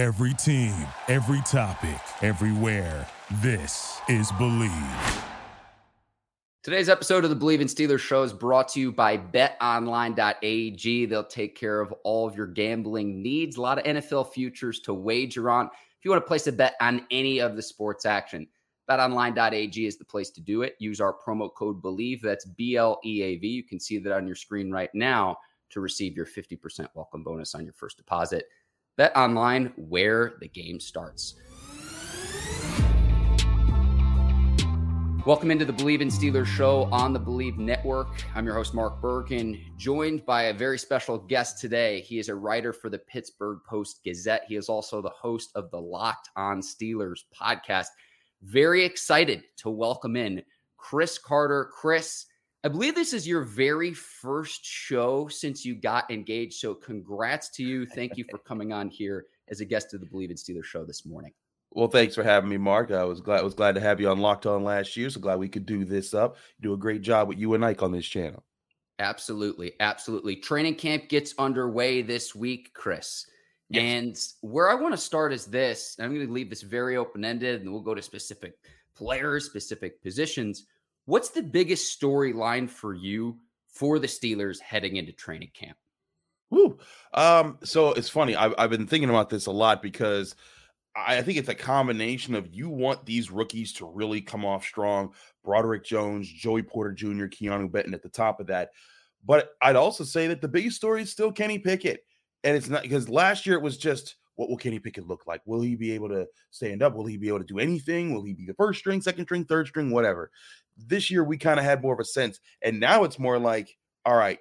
Every team, every topic, everywhere. This is Bleav. Today's episode of the Bleav in Steelers show is brought to you by betonline.ag. They'll take care of all of your gambling needs. A lot of NFL futures to wager on. If you want to place a bet on any of the sports action, betonline.ag is the place to do it. Use our promo code BLEAV. That's B L E A V. You can see that on your screen right now to receive your 50% welcome bonus on your first deposit. Bet online where the game starts. Welcome into the Bleav in Steelers show on the Bleav Network. I'm your host, Mark Bergin, joined by a very special guest today. He is a writer for the Pittsburgh Post Gazette. He is also the host of the Locked on Steelers podcast. Very excited to welcome in Chris Carter. Chris, I believe this is your very first show since you got engaged. So, congrats to you. Thank you for coming on here as a guest of the Bleav in Steelers show this morning. Well, thanks for having me, Mark. I was glad was glad to have you on Locked On last year. So glad we could do this up. You do a great job with you and Ike on this channel. Absolutely, absolutely. Training camp gets underway this week, Chris. Yes. And where I want to start is this. I'm going to leave this very open ended, and we'll go to specific players, specific positions. What's the biggest storyline for you for the Steelers heading into training camp? Woo. Um, so it's funny. I've, I've been thinking about this a lot because I think it's a combination of you want these rookies to really come off strong. Broderick Jones, Joey Porter Jr., Keanu Benton at the top of that. But I'd also say that the biggest story is still Kenny Pickett. And it's not because last year it was just what will Kenny Pickett look like? Will he be able to stand up? Will he be able to do anything? Will he be the first string, second string, third string, whatever? This year we kind of had more of a sense, and now it's more like, all right,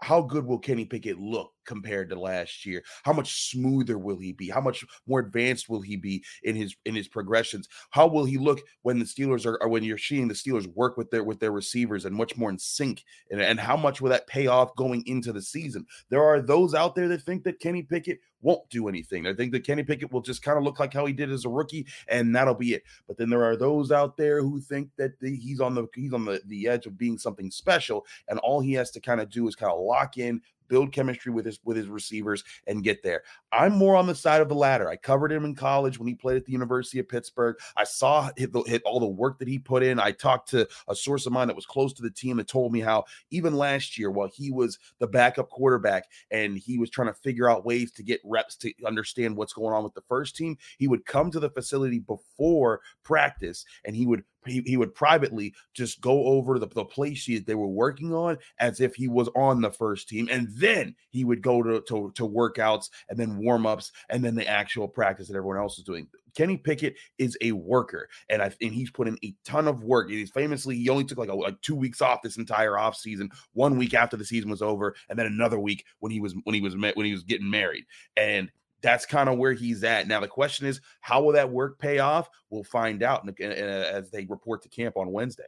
how good will Kenny Pickett look compared to last year? How much smoother will he be? How much more advanced will he be in his in his progressions? How will he look when the Steelers are, when you're seeing the Steelers work with their with their receivers and much more in sync? And, and how much will that pay off going into the season? There are those out there that think that Kenny Pickett won't do anything. I think that Kenny Pickett will just kind of look like how he did as a rookie, and that'll be it. But then there are those out there who think that the, he's on the he's on the, the edge of being something special, and all he has to kind of do is kind of lock in, build chemistry with his with his receivers and get there. I'm more on the side of the latter. I covered him in college when he played at the University of Pittsburgh. I saw hit, the, hit all the work that he put in. I talked to a source of mine that was close to the team that told me how even last year, while he was the backup quarterback and he was trying to figure out ways to get reps to understand what's going on with the first team, he would come to the facility before practice and he would he, he would privately just go over the, the play sheet they were working on as if he was on the first team. And then he would go to, to, to workouts and then warm ups and then the actual practice that everyone else is doing. Kenny Pickett is a worker, and I and he's put in a ton of work. He's famously he only took like a, like two weeks off this entire offseason, one week after the season was over, and then another week when he was when he was met when he was getting married. And that's kind of where he's at. Now, the question is, how will that work pay off? We'll find out uh, as they report to camp on Wednesday.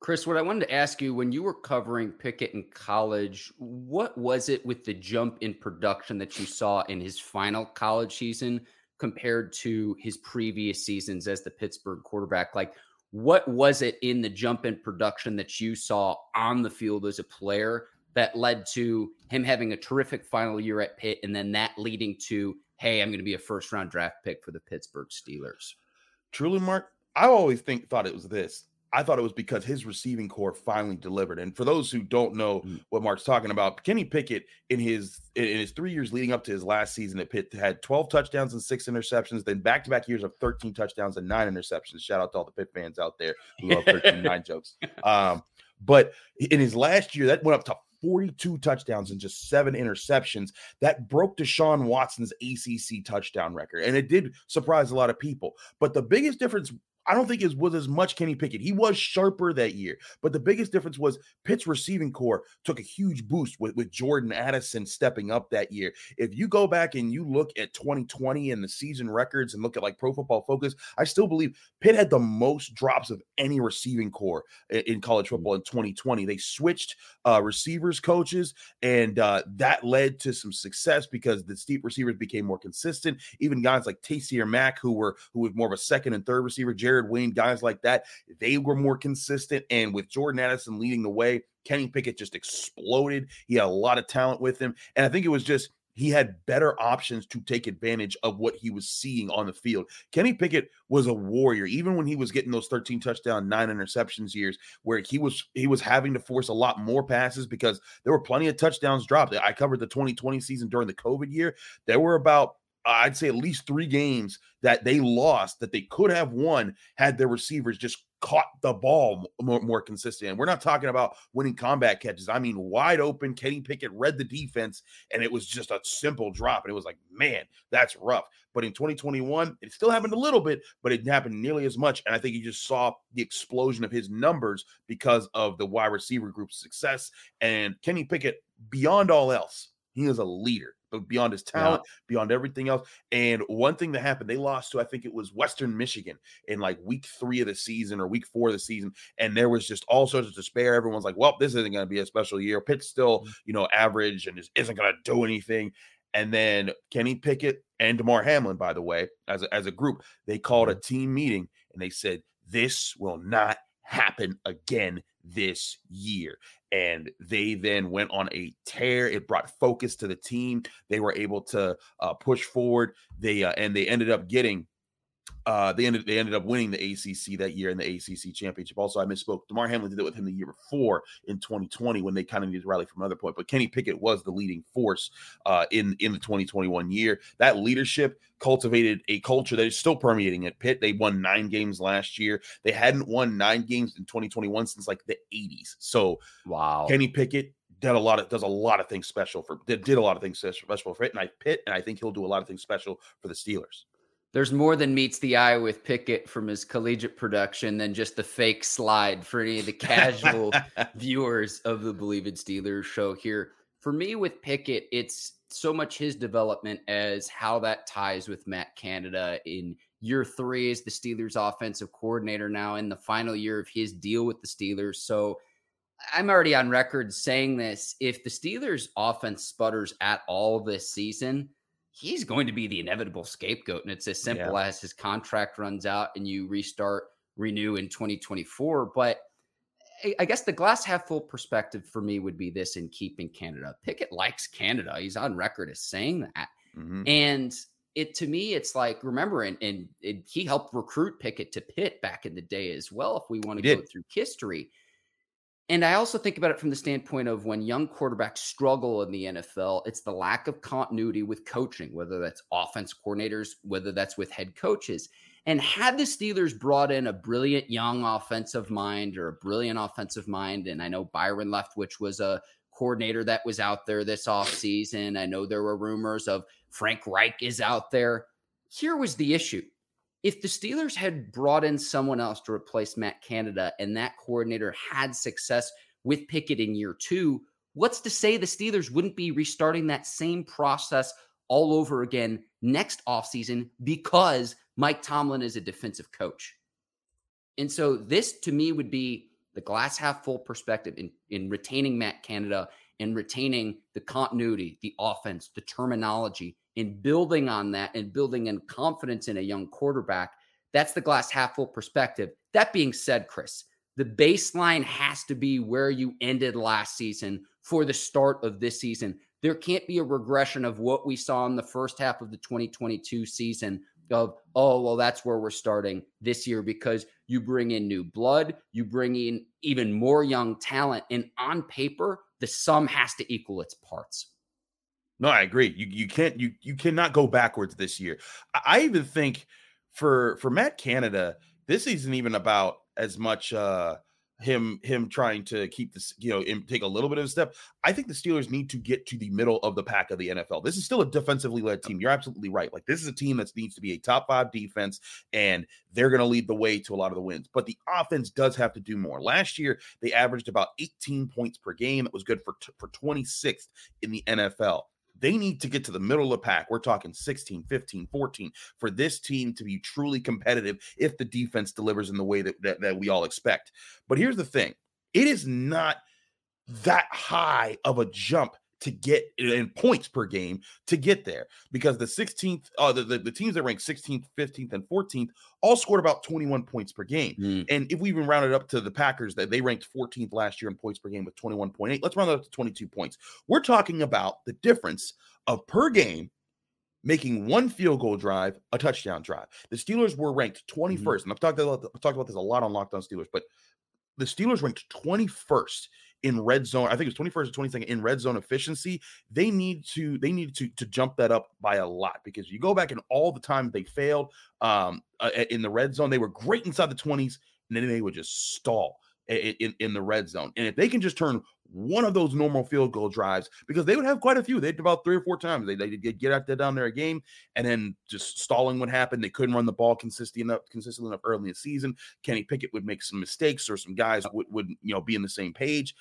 Chris, what I wanted to ask you when you were covering Pickett in college, what was it with the jump in production that you saw in his final college season compared to his previous seasons as the Pittsburgh quarterback? Like, what was it in the jump in production that you saw on the field as a player that led to him having a terrific final year at Pitt, and then that leading to, hey, I'm going to be a first round draft pick for the Pittsburgh Steelers. Truly, Mark, I always think thought it was this. I thought it was because his receiving corps finally delivered. And for those who don't know mm. what Mark's talking about, Kenny Pickett in his in his three years leading up to his last season at Pitt had 12 touchdowns and six interceptions, then back-to-back years of 13 touchdowns and nine interceptions. Shout out to all the Pitt fans out there who love 13 nine jokes. Um, but in his last year, that went up to 42 touchdowns and just seven interceptions. That broke Deshaun Watson's ACC touchdown record. And it did surprise a lot of people. But the biggest difference I don't think it was as much Kenny Pickett. He was sharper that year, but the biggest difference was Pitt's receiving corps took a huge boost with, with Jordan Addison stepping up that year. If you go back and you look at 2020 and the season records and look at like Pro Football Focus, I still believe Pitt had the most drops of any receiving corps in, in college football in 2020. They switched uh, receivers coaches, and uh, that led to some success because the steep receivers became more consistent. Even guys like Taysir Mack, who were who was more of a second and third receiver, Jared Jared Wayne, guys like that, they were more consistent. And with Jordan Addison leading the way, Kenny Pickett just exploded. He had a lot of talent with him. And I think it was just he had better options to take advantage of what he was seeing on the field. Kenny Pickett was a warrior, even when he was getting those 13 touchdown, nine interceptions years, where he was he was having to force a lot more passes because there were plenty of touchdowns dropped. I covered the 2020 season during the COVID year. There were about I'd say at least three games that they lost that they could have won had their receivers just caught the ball more, more consistent. And we're not talking about winning combat catches. I mean, wide open. Kenny Pickett read the defense, and it was just a simple drop. And it was like, man, that's rough. But in 2021, it still happened a little bit, but it happened nearly as much. And I think you just saw the explosion of his numbers because of the wide receiver group's success. And Kenny Pickett, beyond all else, he is a leader but beyond his talent, yeah. beyond everything else. And one thing that happened, they lost to I think it was Western Michigan in like week three of the season or week four of the season, and there was just all sorts of despair. Everyone's like, "Well, this isn't going to be a special year. Pitt's still, mm-hmm. you know, average and isn't going to do anything." And then Kenny Pickett and Damar Hamlin, by the way, as a, as a group, they called a mm-hmm. team meeting and they said, "This will not happen again this year and they then went on a tear. It brought focus to the team. They were able to uh, push forward. They uh, and they ended up getting uh, they ended they ended up winning the ACC that year in the ACC championship. Also, I misspoke. Damar Hamlin did it with him the year before in 2020 when they kind of needed to rally from another point. But Kenny Pickett was the leading force uh, in in the 2021 year. That leadership cultivated a culture that is still permeating at Pitt. They won nine games last year. They hadn't won nine games in 2021 since like the 80s. So wow, Kenny Pickett did a lot of does a lot of things special for did, did a lot of things special for it, and I Pitt, and I think he'll do a lot of things special for the Steelers there's more than meets the eye with Pickett from his collegiate production than just the fake slide for any of the casual viewers of the Bleav in Steelers show here. For me, with Pickett, it's so much his development as how that ties with Matt Canada in year three as the Steelers offensive coordinator now in the final year of his deal with the Steelers. So I'm already on record saying this. If the Steelers offense sputters at all this season, he's going to be the inevitable scapegoat. And it's as simple yeah. as his contract runs out and you restart, renew in 2024. But I guess the glass half full perspective for me would be this in keeping Canada. Pickett likes Canada. He's on record as saying that. Mm-hmm. And it to me, it's like, remember, and, and it, he helped recruit Pickett to Pitt back in the day as well, if we want to go through history. And I also think about it from the standpoint of when young quarterbacks struggle in the NFL, it's the lack of continuity with coaching, whether that's offense coordinators, whether that's with head coaches. And had the Steelers brought in a brilliant young offensive mind or a brilliant offensive mind, and I know Byron Leftwich was a coordinator that was out there this offseason. I know there were rumors of Frank Reich is out there. Here was the issue if the Steelers had brought in someone else to replace Matt Canada and that coordinator had success with Pickett in year two, what's to say the Steelers wouldn't be restarting that same process all over again next offseason because Mike Tomlin is a defensive coach? And so this to me would be the glass half full perspective in, in retaining Matt Canada and retaining the continuity, the offense, the terminology, in building on that and building in confidence in a young quarterback. That's the glass half full perspective. That being said, Chris, the baseline has to be where you ended last season for the start of this season. There can't be a regression of what we saw in the first half of the 2022 season of, oh, well, that's where we're starting this year because you bring in new blood, you bring in even more young talent. And on paper, the sum has to equal its parts. No, I agree. You you can't you you cannot go backwards this year. I even think for for Matt Canada, this isn't even about as much uh him him trying to keep this you know take a little bit of a step i think the steelers need to get to the middle of the pack of the nfl this is still a defensively led team you're absolutely right like this is a team that needs to be a top five defense and they're going to lead the way to a lot of the wins but the offense does have to do more last year they averaged about 18 points per game it was good for for 26th in the nfl they need to get to the middle of the pack. We're talking 16, 15, 14 for this team to be truly competitive if the defense delivers in the way that, that, that we all expect. But here's the thing it is not that high of a jump to get in points per game to get there because the 16th, uh, the, the, the teams that rank 16th, 15th, and 14th all scored about 21 points per game. Mm. And if we even round it up to the Packers, that they ranked 14th last year in points per game with 21.8, let's round that up to 22 points. We're talking about the difference of per game making one field goal drive a touchdown drive. The Steelers were ranked 21st, mm-hmm. and I've talked about I've talked about this a lot on Locked On Steelers, but the Steelers ranked 21st in red zone. I think it's 21st or 22nd in red zone efficiency. They need to they need to to jump that up by a lot because you go back and all the time they failed um, uh, in the red zone. They were great inside the 20s, and then they would just stall in, in the red zone. And if they can just turn one of those normal field goal drives, because they would have quite a few, they'd about three or four times. They they get get out there down there a game, and then just stalling would happen. They couldn't run the ball consistently enough, consistently enough early in the season. Kenny Pickett would make some mistakes, or some guys would would you know be in the same page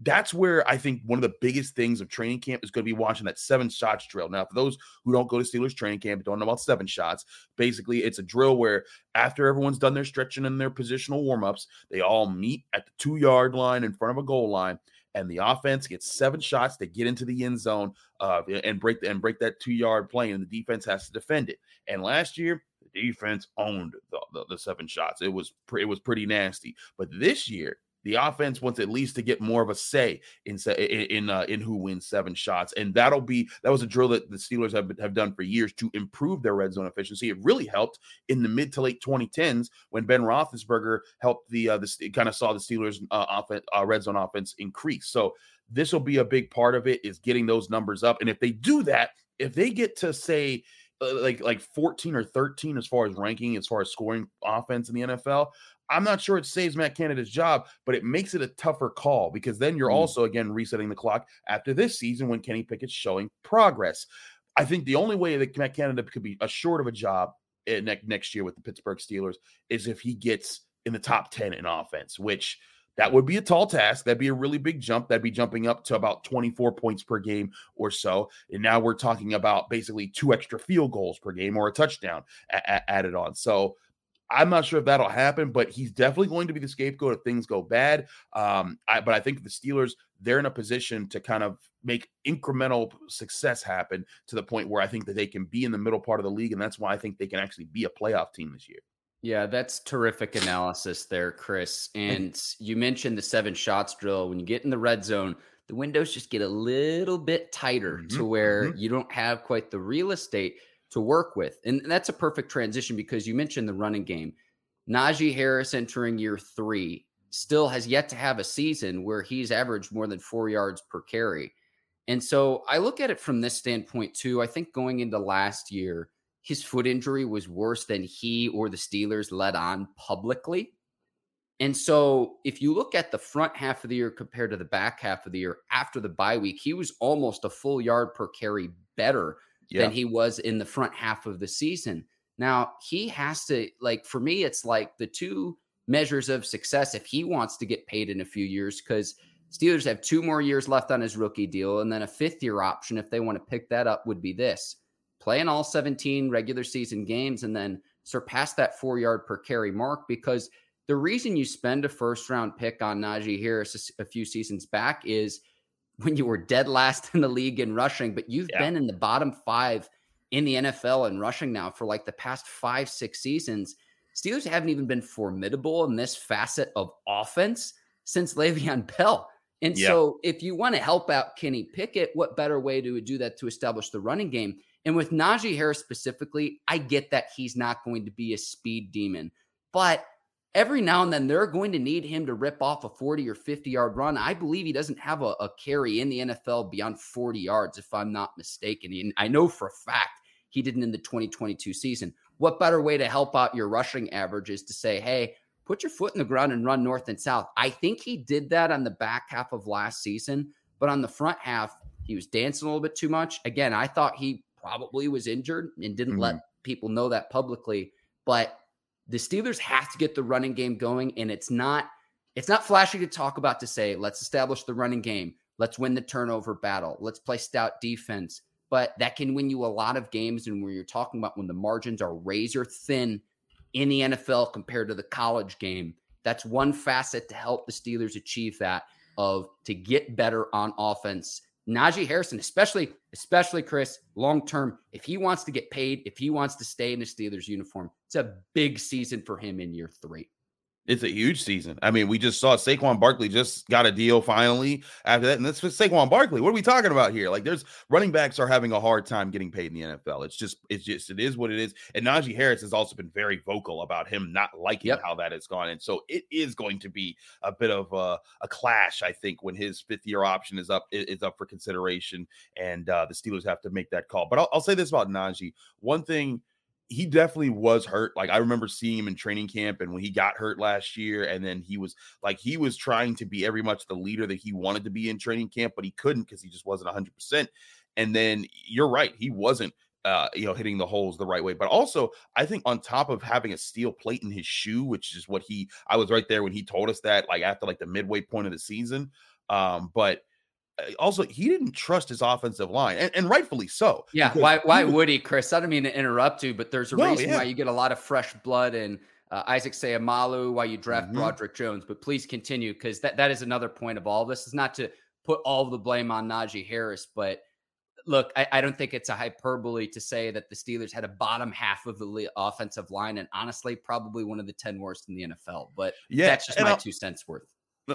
that's where I think one of the biggest things of training camp is going to be watching that seven shots drill. Now, for those who don't go to Steelers training camp don't know about seven shots, basically it's a drill where after everyone's done their stretching and their positional warmups, they all meet at the two yard line in front of a goal line. And the offense gets seven shots to get into the end zone uh, and break the, and break that two yard plane, and the defense has to defend it. And last year, the defense owned the, the, the seven shots. It was pre- it was pretty nasty. But this year, the offense wants at least to get more of a say in in uh, in who wins seven shots, and that'll be that was a drill that the Steelers have have done for years to improve their red zone efficiency. It really helped in the mid to late 2010s when Ben Roethlisberger helped the uh, the kind of saw the Steelers uh, offense uh, red zone offense increase. So this will be a big part of it is getting those numbers up, and if they do that, if they get to say uh, like like 14 or 13 as far as ranking as far as scoring offense in the NFL I'm not sure it saves Matt Canada's job, but it makes it a tougher call because then you're mm. also again resetting the clock after this season when Kenny Pickett's showing progress. I think the only way that Matt Canada could be assured of a job eh, next year with the Pittsburgh Steelers is if he gets in the top 10 in offense, which that would be a tall task. That'd be a really big jump. That'd be jumping up to about 24 points per game or so. And now we're talking about basically two extra field goals per game or a touchdown a- a- added on. So I'm not sure if that'll happen, but he's definitely going to be the scapegoat if things go bad. Um, I, but I think the Steelers they're in a position to kind of make incremental success happen to the point where I think that they can be in the middle part of the league, and that's why I think they can actually be a playoff team this year. Yeah, that's terrific analysis there, Chris. And you mentioned the seven shots drill. When you get in the red zone, the windows just get a little bit tighter mm-hmm. to where mm-hmm. you don't have quite the real estate to work with. And that's a perfect transition because you mentioned the running game. Najee Harris entering year three still has yet to have a season where he's averaged more than four yards per carry. And so I look at it from this standpoint too. I think going into last year, his foot injury was worse than he or the Steelers let on publicly. And so if you look at the front half of the year compared to the back half of the year after the bye week, he was almost a full yard per carry better yeah. than he was in the front half of the season. Now, he has to, like, for me, it's like the two measures of success if he wants to get paid in a few years, because Steelers have two more years left on his rookie deal. And then a fifth year option, if they want to pick that up, would be this playing all 17 regular season games and then surpass that four yard per carry mark. Because the reason you spend a first round pick on Najee Harris a, a few seasons back is when you were dead last in the league in rushing, but you've yeah. been in the bottom five in the NFL in rushing now for like the past five, six seasons. Steelers haven't even been formidable in this facet of offense since Le'Veon Bell. And yeah. so, if you want to help out Kenny Pickett, what better way to do that to establish the running game? And with Najee Harris specifically, I get that he's not going to be a speed demon, but every now and then they're going to need him to rip off a 40 or 50 yard run. I believe he doesn't have a, a, carry in the NFL beyond 40 yards, if I'm not mistaken. And I know for a fact he didn't in the 2022 season. What better way to help out your rushing average is to say, hey, put your foot in the ground and run north and south. I think he did that on the back half of last season, but on the front half, he was dancing a little bit too much. Again, I thought he probably was injured and didn't mm-hmm. let people know that publicly. But the Steelers have to get the running game going, and it's not it's not flashy to talk about to say let's establish the running game, let's win the turnover battle, let's play stout defense. But that can win you a lot of games, and where you're talking about when the margins are razor thin in the NFL compared to the college game, that's one facet to help the Steelers achieve that of to get better on offense Najee Harrison, especially, especially Chris, long term, if he wants to get paid, if he wants to stay in the Steelers uniform, it's a big season for him in year three. It's a huge season. I mean, we just saw Saquon Barkley just got a deal finally after that. And that's for Saquon Barkley. What are we talking about here? Like, there's running backs are having a hard time getting paid in the NFL. It's just, it's just, it is what it is. And Najee Harris has also been very vocal about him not liking yep. how that has gone. And so it is going to be a bit of a, a clash, I think, when his fifth year option is up, is up for consideration. And uh, the Steelers have to make that call. But I'll, I'll say this about Najee. One thing he definitely was hurt. Like I remember seeing him in training camp and when he got hurt last year, and then he was like he was trying to be every much the leader that he wanted to be in training camp, but he couldn't because he just wasn't 100 percent. And then you're right, he wasn't uh, you know, hitting the holes the right way. But also, I think on top of having a steel plate in his shoe, which is what he I was right there when he told us that, like after like the midway point of the season. Um, but also he didn't trust his offensive line, and, and rightfully so. Yeah, why why would he, Chris? I don't mean to interrupt you, but there's a no, reason yeah. why you get a lot of fresh blood and uh, Isaac Seumalo, why you draft mm-hmm. Broderick Jones. But please continue because that, that is another point of all this. Is not to put all the blame on Najee Harris, but look, I, I, don't think it's a hyperbole to say that the Steelers had a bottom half of the offensive line, and honestly, probably one of the ten worst in the NFL. But yeah, that's just my I'll, two cents worth.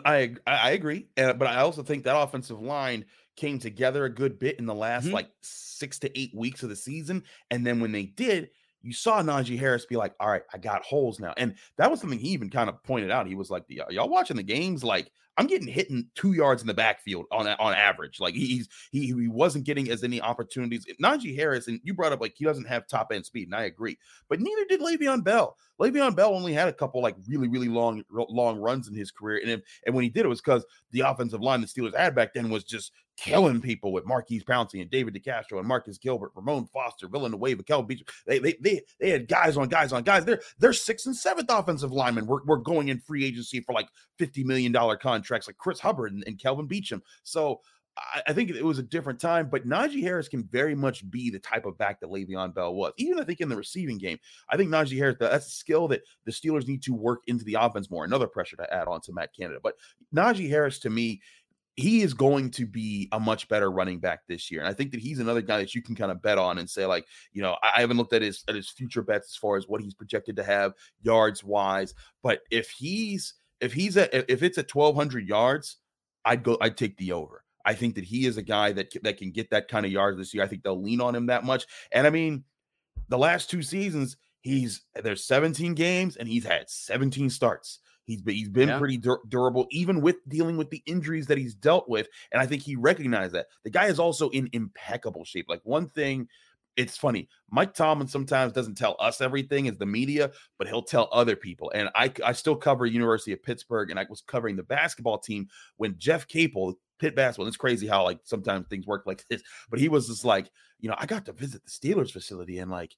I I agree, but I also think that offensive line came together a good bit in the last mm-hmm. like six to eight weeks of the season, and then when they did, you saw Najee Harris be like, "All right, I got holes now," and that was something he even kind of pointed out. He was like, "Y'all watching the games? Like, I'm getting hit in two yards in the backfield on on average. Like he's he he wasn't getting as any opportunities. Najee Harris, and you brought up like he doesn't have top end speed, and I agree, but neither did Le'Veon Bell. Le'Veon Bell only had a couple like really really long long runs in his career, and and when he did it was because the offensive line the Steelers had back then was just killing people with Maurkice Pouncey and David DeCastro and Marcus Gilbert, Ramon Foster, Villanueva, Kelvin Beach. They, they they they had guys on guys on guys. They're they're sixth and seventh offensive linemen. We're, we're going in free agency for like $50 million contracts like Chris Hubbard and, and Kelvin Beachum. So I, I, think it was a different time, but Najee Harris can very much be the type of back that Le'Veon Bell was. Even I think in the receiving game, I think Najee Harris, that's a skill that the Steelers need to work into the offense more. Another pressure to add on to Matt Canada. But Najee Harris to me he is going to be a much better running back this year. And I think that he's another guy that you can kind of bet on and say, like, you know, I haven't looked at his at his future bets as far as what he's projected to have yards wise. But if he's if he's at if it's at 1200 yards, I'd go, I'd take the over. I think that he is a guy that that can get that kind of yards this year. I think they'll lean on him that much. And I mean, the last two seasons, he's there's 17 games and he's had 17 starts. He's been, he's been yeah. pretty dur- durable, even with dealing with the injuries that he's dealt with. And I think he recognized that. The guy is also in impeccable shape. Like one thing, it's funny. Mike Tomlin sometimes doesn't tell us everything as the media, but he'll tell other people. And I, I still cover University of Pittsburgh, and I was covering the basketball team when Jeff Capel, Pitt basketball. It's crazy how like sometimes things work like this, but he was just like, you know, I got to visit the Steelers facility and like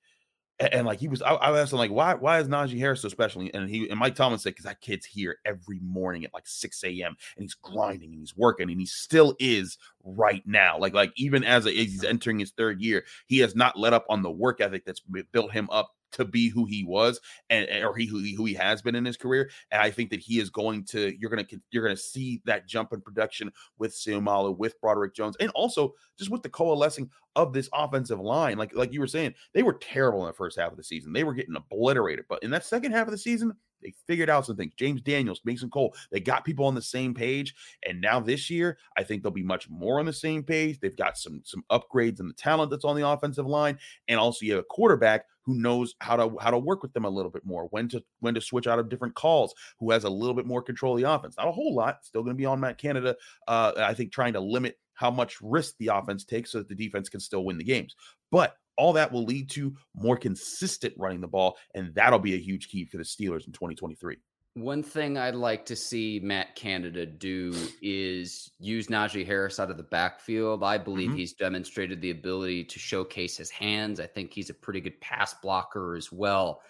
and, and like he was, I, I asked him like, why, why is Najee Harris so special? And he and Mike Tomlin said, because that kid's here every morning at like 6 a.m. and he's grinding and he's working and he still is right now. Like, like even as, a, he's entering his third year, he has not let up on the work ethic that's built him up to be who he was and or he who, he who he has been in his career. And I think that he is going to you're gonna you're gonna see that jump in production with Seumalo, with Broderick Jones, and also just with the coalescing of this offensive line. Like like you were saying, they were terrible in the first half of the season. They were getting obliterated, but in that second half of the season, they figured out some things. James Daniels, Mason Cole, they got people on the same page. And now this year, I think they'll be much more on the same page. They've got some some upgrades in the talent that's on the offensive line, and also you have a quarterback who knows how to how to work with them a little bit more, when to when to switch out of different calls, who has a little bit more control of the offense. Not a whole lot, still going to be on Matt Canada. Uh, I think trying to limit how much risk the offense takes so that the defense can still win the games. But all that will lead to more consistent running the ball, and that'll be a huge key for the Steelers in 2023. One thing I'd like to see Matt Canada do is use Najee Harris out of the backfield. I believe mm-hmm. he's demonstrated the ability to showcase his hands. I think he's a pretty good pass blocker as well.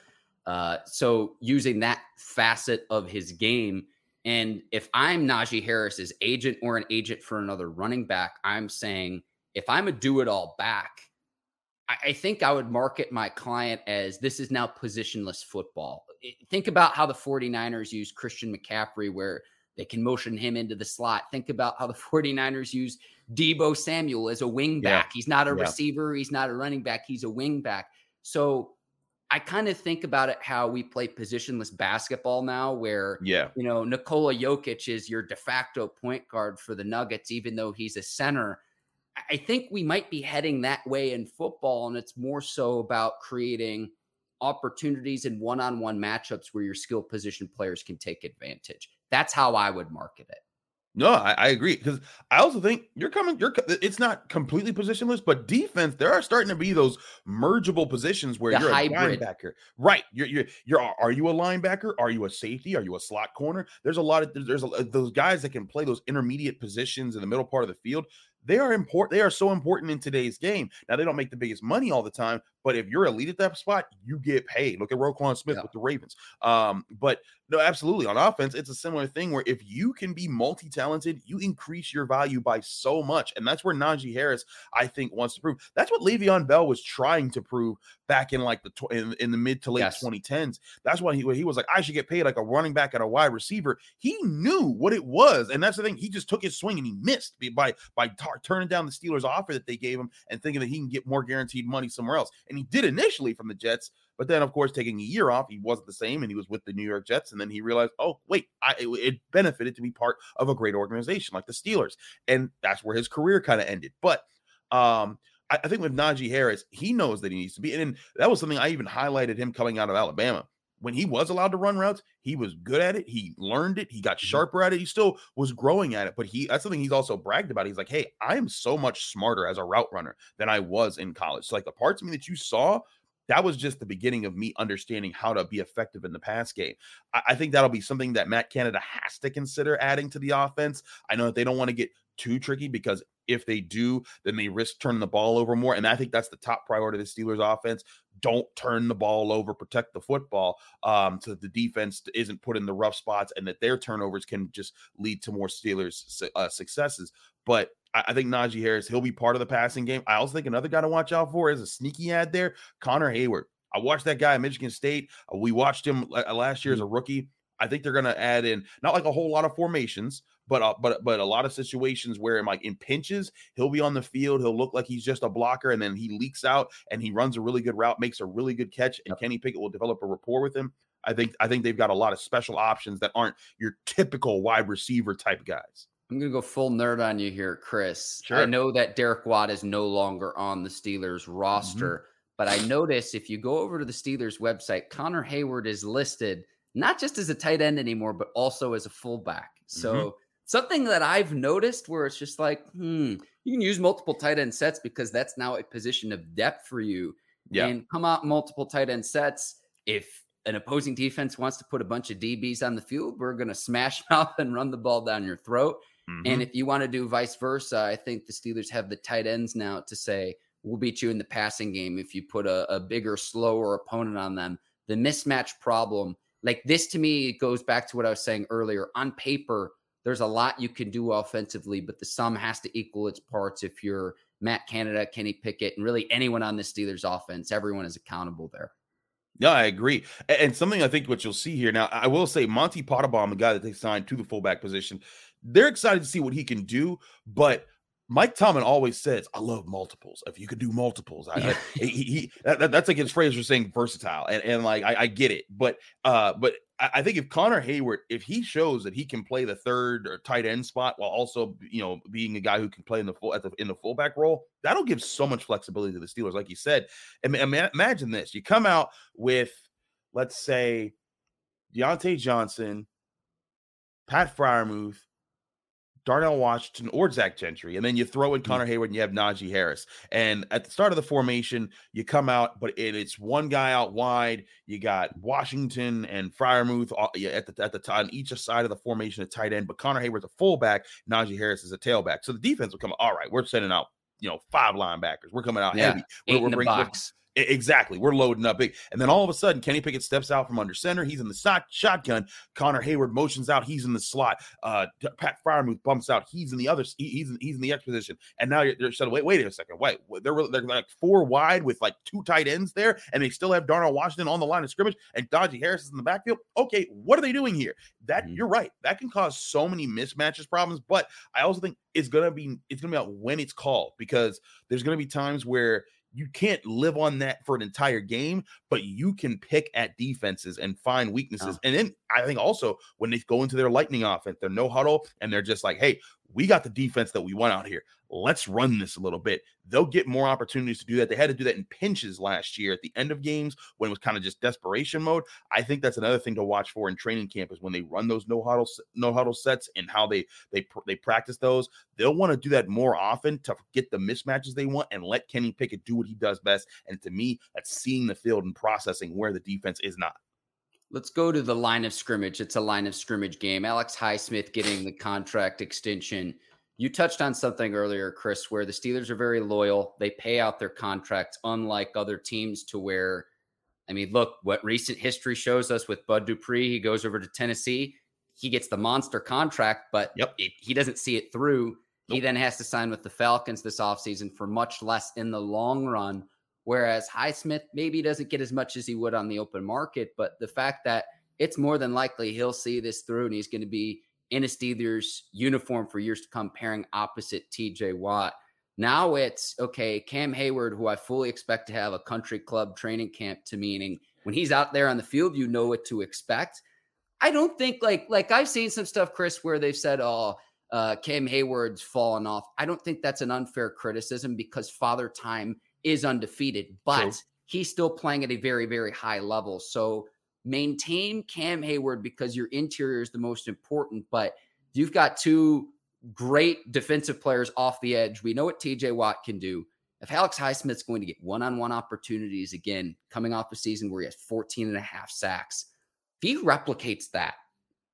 Uh, so using that facet of his game, and if I'm Najee Harris's agent or an agent for another running back, I'm saying if I'm a do it all back, I think I would market my client as this is now positionless football. Think about how the 49ers use Christian McCaffrey, where They can motion him into the slot. Think about how the 49ers use Deebo Samuel as a wing back. Yeah. He's not a yeah. receiver, he's not a running back, he's a wing back. So I kind of think about it how we play positionless basketball now, where yeah, you know, Nikola Jokic is your de facto point guard for the Nuggets, even though he's a center. I think we might be heading that way in football, and it's more so about creating opportunities in one-on-one matchups where your skill position players can take advantage. That's how I would market it. No, I, I agree because I also think you're coming. You're it's not completely positionless, but defense there are starting to be those mergeable positions where the you're hybrid. a linebacker, right? You're you're you're. Are you a linebacker? Are you a safety? Are you a slot corner? There's a lot of there's a, uh, those guys that can play those intermediate positions in the middle part of the field they are important. They are so important in today's game. Now they don't make the biggest money all the time, but if you're elite at that spot, you get paid. Look at Roquan Smith yeah. with the Ravens. Um, but no, absolutely on offense, it's a similar thing where if you can be multi-talented, you increase your value by so much, and that's where Najee Harris, I think, wants to prove. That's what Le'Veon Bell was trying to prove back in like the tw- in, in, the mid to late yes. 2010s. That's why he he was like, I should get paid like a running back and a wide receiver. He knew what it was, and that's the thing. He just took his swing and he missed by by turning down the Steelers offer that they gave him and thinking that he can get more guaranteed money somewhere else. And he did initially from the Jets, but then of course taking a year off, he wasn't the same, and he was with the New York Jets. And then he realized, oh wait, I, it, it benefited to be part of a great organization like the Steelers, and that's where his career kind of ended. But um, I, I think with Najee Harris, he knows that he needs to be, and that was something I even highlighted him coming out of Alabama when he was allowed to run routes, he was good at it. He learned it. He got mm-hmm. sharper at it. He still was growing at it. But he that's something he's also bragged about. He's like, hey, I am so much smarter as a route runner than I was in college. So like the parts of me that you saw, that was just the beginning of me understanding how to be effective in the pass game. I, I think that'll be something that Matt Canada has to consider adding to the offense. I know that they don't want to get too tricky because if they do, then they risk turning the ball over more. And I think that's the top priority of the Steelers offense. Don't turn the ball over, protect the football um, so that the defense isn't put in the rough spots and that their turnovers can just lead to more Steelers uh, successes. But I, I think Najee Harris, he'll be part of the passing game. I also think another guy to watch out for is a sneaky ad there, Connor Heyward. I watched that guy at Michigan State. Uh, we watched him uh, last year as mm-hmm. a rookie. I think they're going to add in not like a whole lot of formations, but uh, but but a lot of situations where in like in pinches, he'll be on the field, he'll look like he's just a blocker, and then he leaks out and he runs a really good route, makes a really good catch, and Kenny Pickett will develop a rapport with him. I think I think they've got a lot of special options that aren't your typical wide receiver type guys. I'm gonna go full nerd on you here, Chris. Sure. I know that Derek Watt is no longer on the Steelers roster, mm-hmm. but I notice if you go over to the Steelers website, Connor Heyward is listed not just as a tight end anymore, but also as a fullback. So mm-hmm. Something that I've noticed where it's just like, hmm, you can use multiple tight end sets because that's now a position of depth for you. Yeah. And come out multiple tight end sets. If an opposing defense wants to put a bunch of DBs on the field, we're going to smash mouth and run the ball down your throat. Mm-hmm. And if you want to do vice versa, I think the Steelers have the tight ends now to say, we'll beat you in the passing game if you put a, a bigger, slower opponent on them. The mismatch problem like this to me it goes back to what I was saying earlier. On paper, there's a lot you can do offensively, but the sum has to equal its parts if you're Matt Canada, Kenny Pickett, and really anyone on the Steelers offense. Everyone is accountable there. Yeah, I agree. And something I think what you'll see here now, I will say Monte Pottebaum, the guy that they signed to the fullback position, they're excited to see what he can do. But Mike Tomlin always says, "I love multiples. If you could do multiples, I, yeah. I, he, he that, that's like his phrase for saying versatile, and, and like I, I get it, but uh, but I think if Connor Heyward, if he shows that he can play the third or tight end spot while also you know being a guy who can play in the full at the in the fullback role, that'll give so much flexibility to the Steelers. Like you said, imagine this: you come out with, let's say, Diontae Johnson, Pat Freiermuth, Darnell Washington or Zach Gentry, and then you throw in mm. Connor Heyward and you have Najee Harris. And at the start of the formation, you come out, but it, it's one guy out wide. You got Washington and Freiermuth at the at the time each side of the formation, a tight end. But Connor Heyward's a fullback, Najee Harris is a tailback. So the defense will come. All right, we're sending out you know five linebackers. We're coming out yeah, heavy. We're, we're bringing, Exactly. We're loading up big. And then all of a sudden, Kenny Pickett steps out from under center. He's in the shot, shotgun. Connor Heyward motions out. He's in the slot. Uh, Pat Freiermuth bumps out. He's in the other. He's in, he's in the X position. And now you're, you're wait, wait a second. Wait, they're, they're like four wide with like two tight ends there, and they still have Darnell Washington on the line of scrimmage, and Najee Harris is in the backfield. Okay, what are they doing here? That mm-hmm. you're right. That can cause so many mismatches problems. But I also think it's gonna be it's gonna be about when it's called because there's gonna be times where you can't live on that for an entire game, but you can pick at defenses and find weaknesses. Oh. And then I think also when they go into their lightning offense, they're no huddle and they're just like, hey, we got the defense that we want out here. Let's run this a little bit. They'll get more opportunities to do that. They had to do that in pinches last year at the end of games when it was kind of just desperation mode. I think that's another thing to watch for in training camp is when they run those no huddle no huddle sets and how they they they practice those. They'll want to do that more often to get the mismatches they want and let Kenny Pickett do what he does best. And to me, that's seeing the field and processing where the defense is not. Let's go to the line of scrimmage. It's a line of scrimmage game. Alex Highsmith getting the contract extension. You touched on something earlier, Chris, where the Steelers are very loyal. They pay out their contracts, unlike other teams, to where, I mean, look, what recent history shows us with Bud Dupree, he goes over to Tennessee, he gets the monster contract, but yep. it, he doesn't see it through. Nope. He then has to sign with the Falcons this offseason for much less in the long run Whereas Highsmith maybe doesn't get as much as he would on the open market, but the fact that it's more than likely he'll see this through and he's going to be in a Steelers uniform for years to come, pairing opposite TJ Watt. Now it's okay, Cam Heyward, who I fully expect to have a country club training camp to meaning when he's out there on the field, you know what to expect. I don't think like like I've seen some stuff, Chris, where they've said, "Oh, uh, Cam Heyward's fallen off." I don't think that's an unfair criticism because Father Time is undefeated, but he's still playing at a very, very high level. So maintain Cam Heyward because your interior is the most important, but you've got two great defensive players off the edge. We know what TJ Watt can do. If Alex Highsmith's going to get one on one opportunities again, coming off a season where he has 14 and a half sacks, if he replicates that,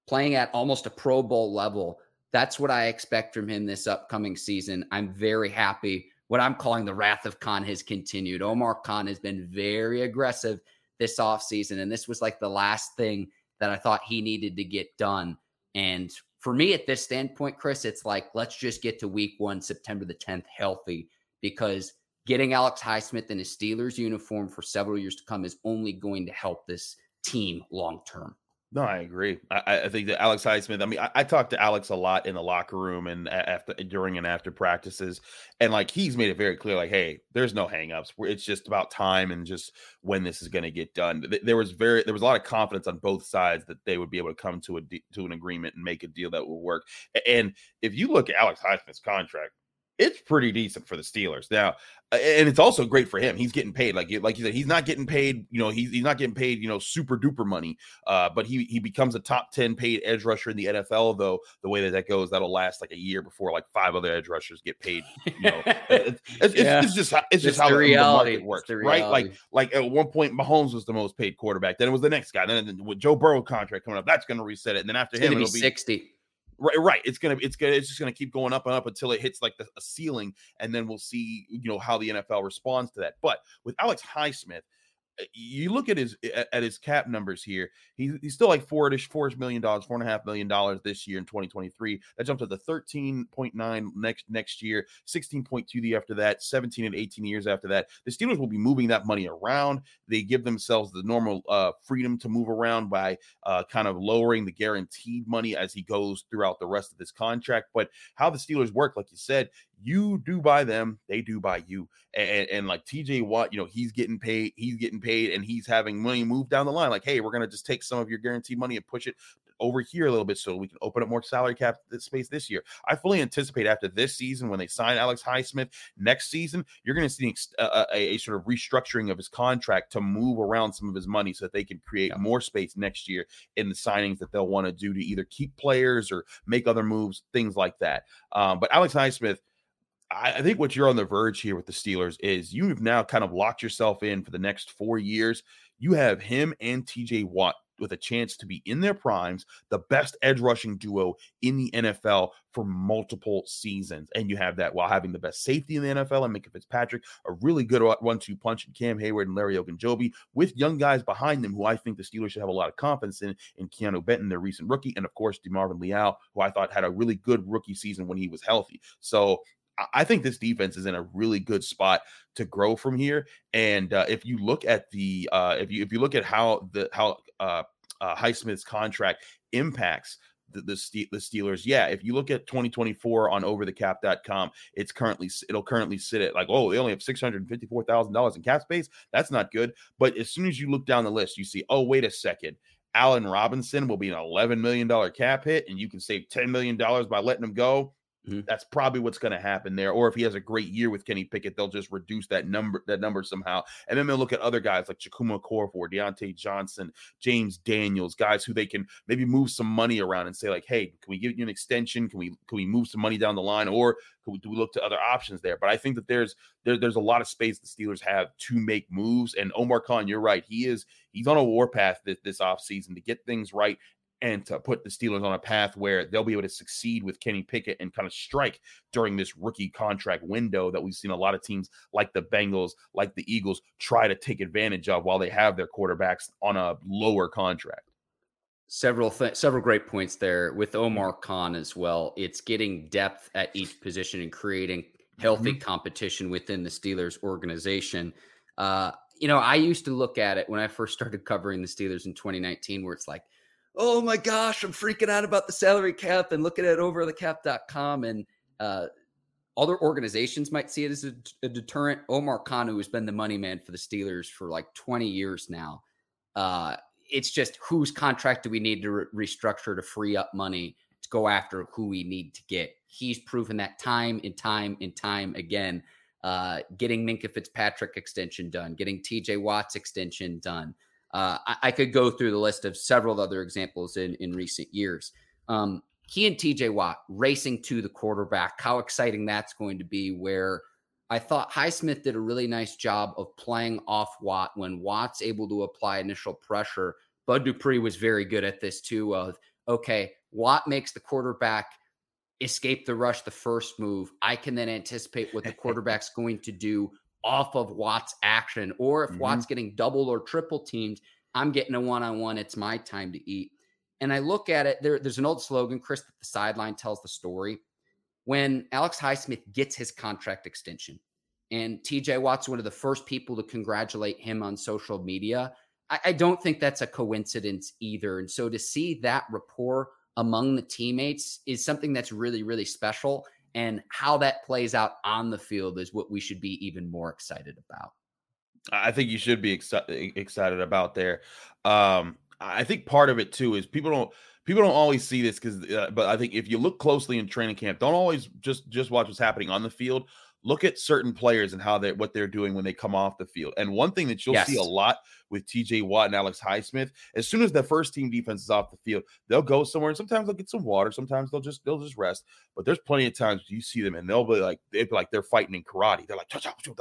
playing at almost a Pro Bowl level, that's what I expect from him this upcoming season. I'm very happy what I'm calling the wrath of Khan has continued. Omar Khan has been very aggressive this offseason. And this was like the last thing that I thought he needed to get done. And for me at this standpoint, Chris, it's like, let's just get to week one, September the 10th, healthy, because getting Alex Highsmith in a Steelers uniform for several years to come is only going to help this team long term. No, I agree. I, I, think that Alex Highsmith. I mean, I, I talked to Alex a lot in the locker room and after, during and after practices, and like he's made it very clear, like, hey, there's no hangups. It's just about time and just when this is going to get done. There was very, there was a lot of confidence on both sides that they would be able to come to a to an agreement and make a deal that will work. And if you look at Alex Highsmith's contract, it's pretty decent for the Steelers. Now, and it's also great for him. He's getting paid, like like you said, he's not getting paid. You know, he's he's not getting paid. You know, super duper money. Uh, but he he becomes a top ten paid edge rusher in the NFL. Though the way that that goes, that'll last like a year before like five other edge rushers get paid. You know, it's, it's, yeah. it's, just it's just it's how the, reality. the market works, the right? Like like at one point, Mahomes was the most paid quarterback. Then it was the next guy. Then with Joe Burrow contract coming up, that's going to reset it. And then after it's him, it'll be sixty. Right, right. It's gonna, it's gonna, it's just gonna keep going up and up until it hits like the, a ceiling, and then we'll see, you know, how the NFL responds to that. But with Alex Highsmith, you look at his at his cap numbers here. He's, he's still like four-ish, four million dollars, four and a half million dollars this year in 2023. That jumps to 13.9 next next year, 16.2 the after that, 17 and 18 years after that. The Steelers will be moving that money around. They give themselves the normal uh, freedom to move around by uh, kind of lowering the guaranteed money as he goes throughout the rest of this contract. But how the Steelers work, like you said, you do by them, they do by you. And, and, like TJ Watt, you know, he's getting paid, he's getting paid, and he's having money move down the line. Like, hey, we're gonna just take some of your guaranteed money and push it over here a little bit so we can open up more salary cap space this year. I fully anticipate after this season, when they sign Alex Highsmith next season, you're going to see a, a, a, sort of restructuring of his contract to move around some of his money so that they can create yeah. more space next year in the signings that they'll want to do to either keep players or make other moves, things like that. Um, but Alex Highsmith I think what you're on the verge here with the Steelers is you've now kind of locked yourself in for the next four years. You have him and TJ Watt with a chance to be in their primes, the best edge rushing duo in the NFL for multiple seasons. And you have that while having the best safety in the NFL and Minkah Fitzpatrick, a really good one-two punch in Cam Heyward and Larry Ogunjobi, with young guys behind them who I think the Steelers should have a lot of confidence in, in Keanu Benton, their recent rookie, and of course DeMarvin Leal, who I thought had a really good rookie season when he was healthy. So I think this defense is in a really good spot to grow from here. And uh, if you look at the uh, if you if you look at how the how uh, uh, Highsmith's contract impacts the, the, Steelers. Yeah, if you look at 2024 on overthecap.com, it's currently it'll currently sit at like, oh, they only have $654,000 in cap space. That's not good. But as soon as you look down the list, you see, oh, wait a second. Allen Robinson will be an $11 million cap hit, and you can save $10 million by letting him go. Mm-hmm. That's probably what's going to happen there. Or if he has a great year with Kenny Pickett, they'll just reduce that number that number somehow. And then they'll look at other guys like Chukwuma Okorafor, Diontae Johnson, James Daniels, guys who they can maybe move some money around and say like, hey, can we give you an extension? Can we can we move some money down the line, or can we, do we look to other options there? But I think that there's there, there's a lot of space the Steelers have to make moves. And Omar Khan, you're right, he is he's on a warpath this, this offseason to get things right and to put the Steelers on a path where they'll be able to succeed with Kenny Pickett and kind of strike during this rookie contract window that we've seen a lot of teams like the Bengals, like the Eagles, try to take advantage of while they have their quarterbacks on a lower contract. Several th- several great points there with Omar Khan as well. It's getting depth at each position and creating healthy mm-hmm. competition within the Steelers organization. Uh, you know, I used to look at it when I first started covering the Steelers in 2019, where it's like, oh my gosh, I'm freaking out about the salary cap and looking at overthecap.com and uh, other organizations might see it as a, a, deterrent. Omar Khan, who has been the money man for the Steelers for like 20 years now, uh, it's just whose contract do we need to re- restructure to free up money to go after who we need to get. He's proven that time and time and time again. Uh, getting Minkah Fitzpatrick extension done, getting TJ Watts extension done, uh, I, I, could go through the list of several other examples in, in recent years. Um, he and TJ Watt racing to the quarterback, how exciting that's going to be. Where I thought Highsmith did a really nice job of playing off Watt when Watt's able to apply initial pressure. Bud Dupree was very good at this too. Of okay, Watt makes the quarterback escape the rush the first move. I can then anticipate what the quarterback's going to do off of Watt's action. Or if mm-hmm. Watt's getting double or triple teamed, I'm getting a one on one. It's my time to eat. And I look at it, there, there's an old slogan, Chris, that the sideline tells the story. When Alex Highsmith gets his contract extension, and TJ Watt's one of the first people to congratulate him on social media, I, I don't think that's a coincidence either. And so to see that rapport among the teammates is something that's really, really special and how that plays out on the field is what we should be even more excited about. I think you should be excited about there. Um, I think part of it too is people don't people don't always see this because, uh, but I think if you look closely in training camp, don't always just just watch what's happening on the field. Look at certain players and how they what they're doing when they come off the field. And one thing that you'll yes. see a lot with TJ Watt and Alex Highsmith. As soon as the first team defense is off the field, they'll go somewhere and sometimes they'll get some water, sometimes they'll just they'll just rest. But there's plenty of times you see them and they'll be like they'll be like they're fighting in karate. They're like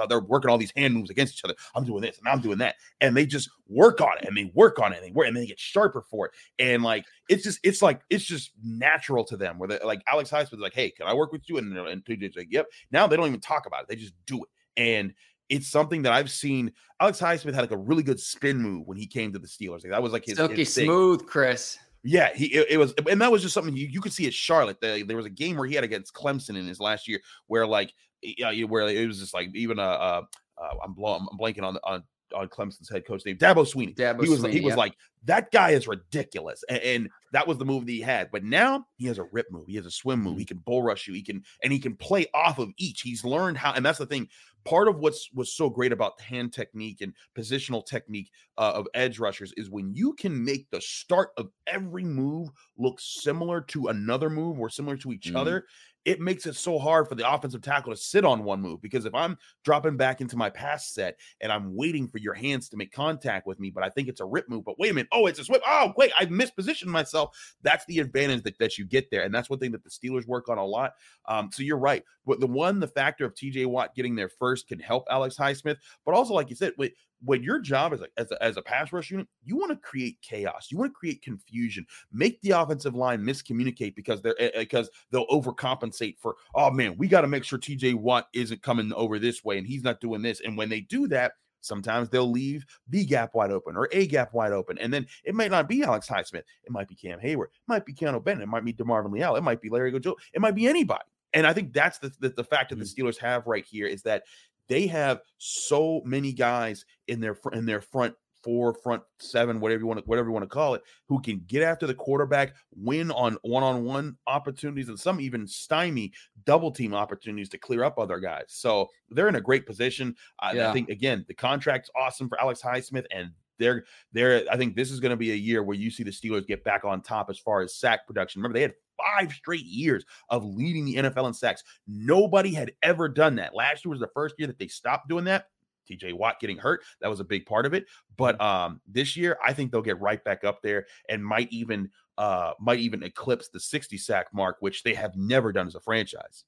they're working all these hand moves against each other. I'm doing this and I'm doing that. And they just work on it and they work on it and they work and they get sharper for it. And like it's just it's like it's just natural to them where they like Alex Highsmith is like, hey, can I work with you? And, and TJ's like, yep. Now they don't even talk about it. They just do it. And it's something that I've seen. Alex Highsmith had like a really good spin move when he came to the Steelers. Like that was like his, silky his smooth, Chris. Yeah, he it, it, was, and that was just something you, you could see at Charlotte. The, there was a game where he had against Clemson in his last year, where like, yeah, where it was just like even a, uh, uh, I'm, I'm blanking on the on on Clemson's head coach name, Dabo Swinney. Dabo he was Swinney, he was like that guy is ridiculous, and, and, that was the move that he had. But now he has a rip move, he has a swim move, he mm-hmm. can bull rush you, he can and he can play off of each. He's learned how, and that's the thing. Part of what's was so great about hand technique and positional technique uh, of edge rushers is when you can make the start of every move look similar to another move or similar to each mm. other it makes it so hard for the offensive tackle to sit on one move because if I'm dropping back into my pass set and I'm waiting for your hands to make contact with me, but I think it's a rip move, but wait a minute, oh, it's a swip. Oh, wait, I've mispositioned myself. That's the advantage that, that you get there. And that's one thing that the Steelers work on a lot. Um, so you're right. But the one, the factor of TJ Watt getting there first can help Alex Highsmith, but also, like you said, wait, what your job is as a, as a pass rush unit, you want to create chaos. You want to create confusion, make the offensive line miscommunicate because they're because they'll overcompensate for. Oh man, we got to make sure T.J. Watt isn't coming over this way and he's not doing this. And when they do that, Sometimes they'll leave B gap wide open or A gap wide open. And then it might not be Alex Highsmith. It might be Cam Heyward. It might be Keanu Benton. It might be DeMarvin Leal. It might be Larry Gojo. It might be anybody. And I think that's the, the, the fact that the mm. Steelers have right here is that they have so many guys in their in their front four, front seven, whatever you want to whatever you want to call it, who can get after the quarterback, win on one-on-one opportunities, and some even stymie double team opportunities to clear up other guys. So they're in a great position. Yeah. I think again, the contract's awesome for Alex Highsmith, and they're they're I think this is going to be a year where you see the Steelers get back on top as far as sack production. Remember, they had five straight years of leading the NFL in sacks. Nobody had ever done that. Last year was the first year that they stopped doing that. TJ Watt getting hurt, that was a big part of it. But um, this year, I think they'll get right back up there and might even uh, might even eclipse the 60 sack mark, which they have never done as a franchise.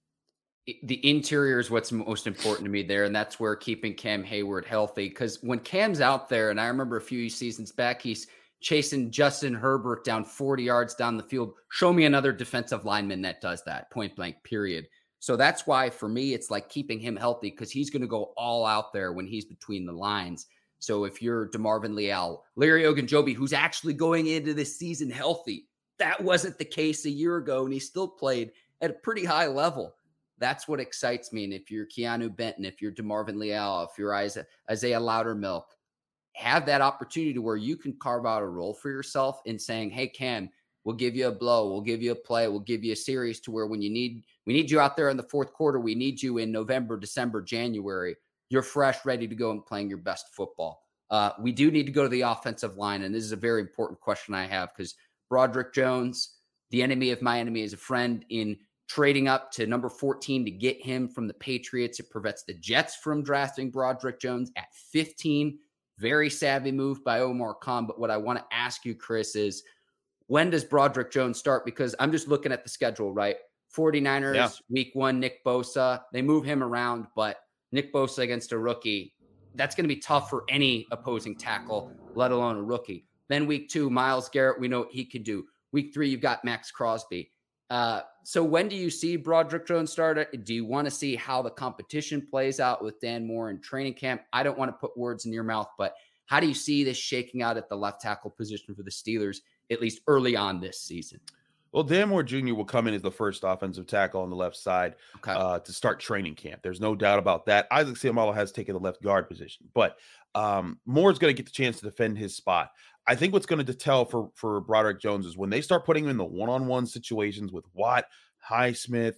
The interior is what's most important to me there, and that's where keeping Cam Heyward healthy. Because when Cam's out there, and I remember a few seasons back, he's chasing Justin Herbert down 40 yards down the field. Show me another defensive lineman that does that, point blank, period. So that's why for me, it's like keeping him healthy because he's going to go all out there when he's between the lines. So if you're DeMarvin Leal, Larry Ogunjobi, who's actually going into this season healthy, that wasn't the case a year ago, and he still played at a pretty high level. That's what excites me. And if you're Keanu Benton, if you're DeMarvin Leal, if you're Isaiah, Isaiah Loudermilk, have that opportunity to where you can carve out a role for yourself in saying, "Hey, Cam, we'll give you a blow, we'll give you a play, we'll give you a series to where when you need we need you out there in the fourth quarter, we need you in November, December, January. You're fresh, ready to go and playing your best football." Uh, we do need to go to the offensive line, and this is a very important question I have because Broderick Jones, the enemy of my enemy, is a friend in trading up to number 14 to get him from the Patriots. It prevents the Jets from drafting Broderick Jones at 15. Very savvy move by Omar Khan. But what I want to ask you, Chris, is when does Broderick Jones start? Because I'm just looking at the schedule, right? 49ers, yeah. week one, Nick Bosa. They move him around, but Nick Bosa against a rookie, that's going to be tough for any opposing tackle, let alone a rookie. Then week two, Myles Garrett, we know what he could do. Week three, you've got Maxx Crosby. Uh, so when do you see Broderick Jones start? Do you want to see how the competition plays out with Dan Moore in training camp? I don't want to put words in your mouth, but how do you see this shaking out at the left tackle position for the Steelers, at least early on this season? Well, Dan Moore Jr. will come in as the first offensive tackle on the left side okay. uh, to start training camp. There's no doubt about that. Isaac Seumalo has taken the left guard position, but um, Moore's going to get the chance to defend his spot. I think what's going to tell for for Broderick Jones is when they start putting him in the one-on-one situations with Watt, Highsmith,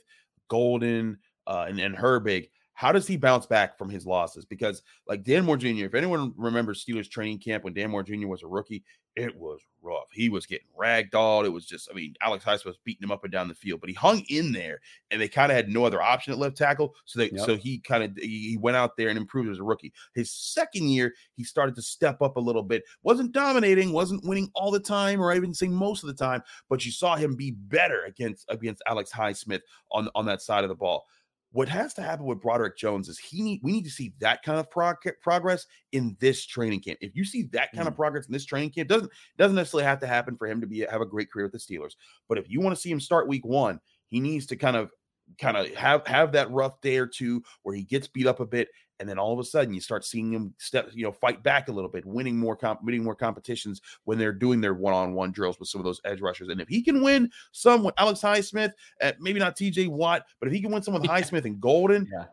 Golden, uh, and, and Herbig. How does he bounce back from his losses? Because like Dan Moore Jr., if anyone remembers Steelers training camp when Dan Moore Jr. was a rookie, it was rough. He was getting ragdolled. It was just, I mean, Alex Heiss was beating him up and down the field, but he hung in there, and they kind of had no other option at left tackle. So they, yep. so he kind of he went out there and improved as a rookie. His second year, he started to step up a little bit. wasn't dominating, wasn't winning all the time, or even saying most of the time, but you saw him be better against against Alex Highsmith on on that side of the ball what has to happen with Broderick Jones is he need we need to see that kind of prog- progress in this training camp. If you see that kind mm. of progress in this training camp, doesn't doesn't necessarily have to happen for him to be have a great career with the Steelers. But if you want to see him start week one, he needs to kind of kind of have have that rough day or two where he gets beat up a bit and then all of a sudden you start seeing him step you know fight back a little bit winning more comp- winning more competitions when they're doing their one-on-one drills with some of those edge rushers and if he can win some with alex highsmith at maybe not tj watt but if he can win some with highsmith and golden yeah.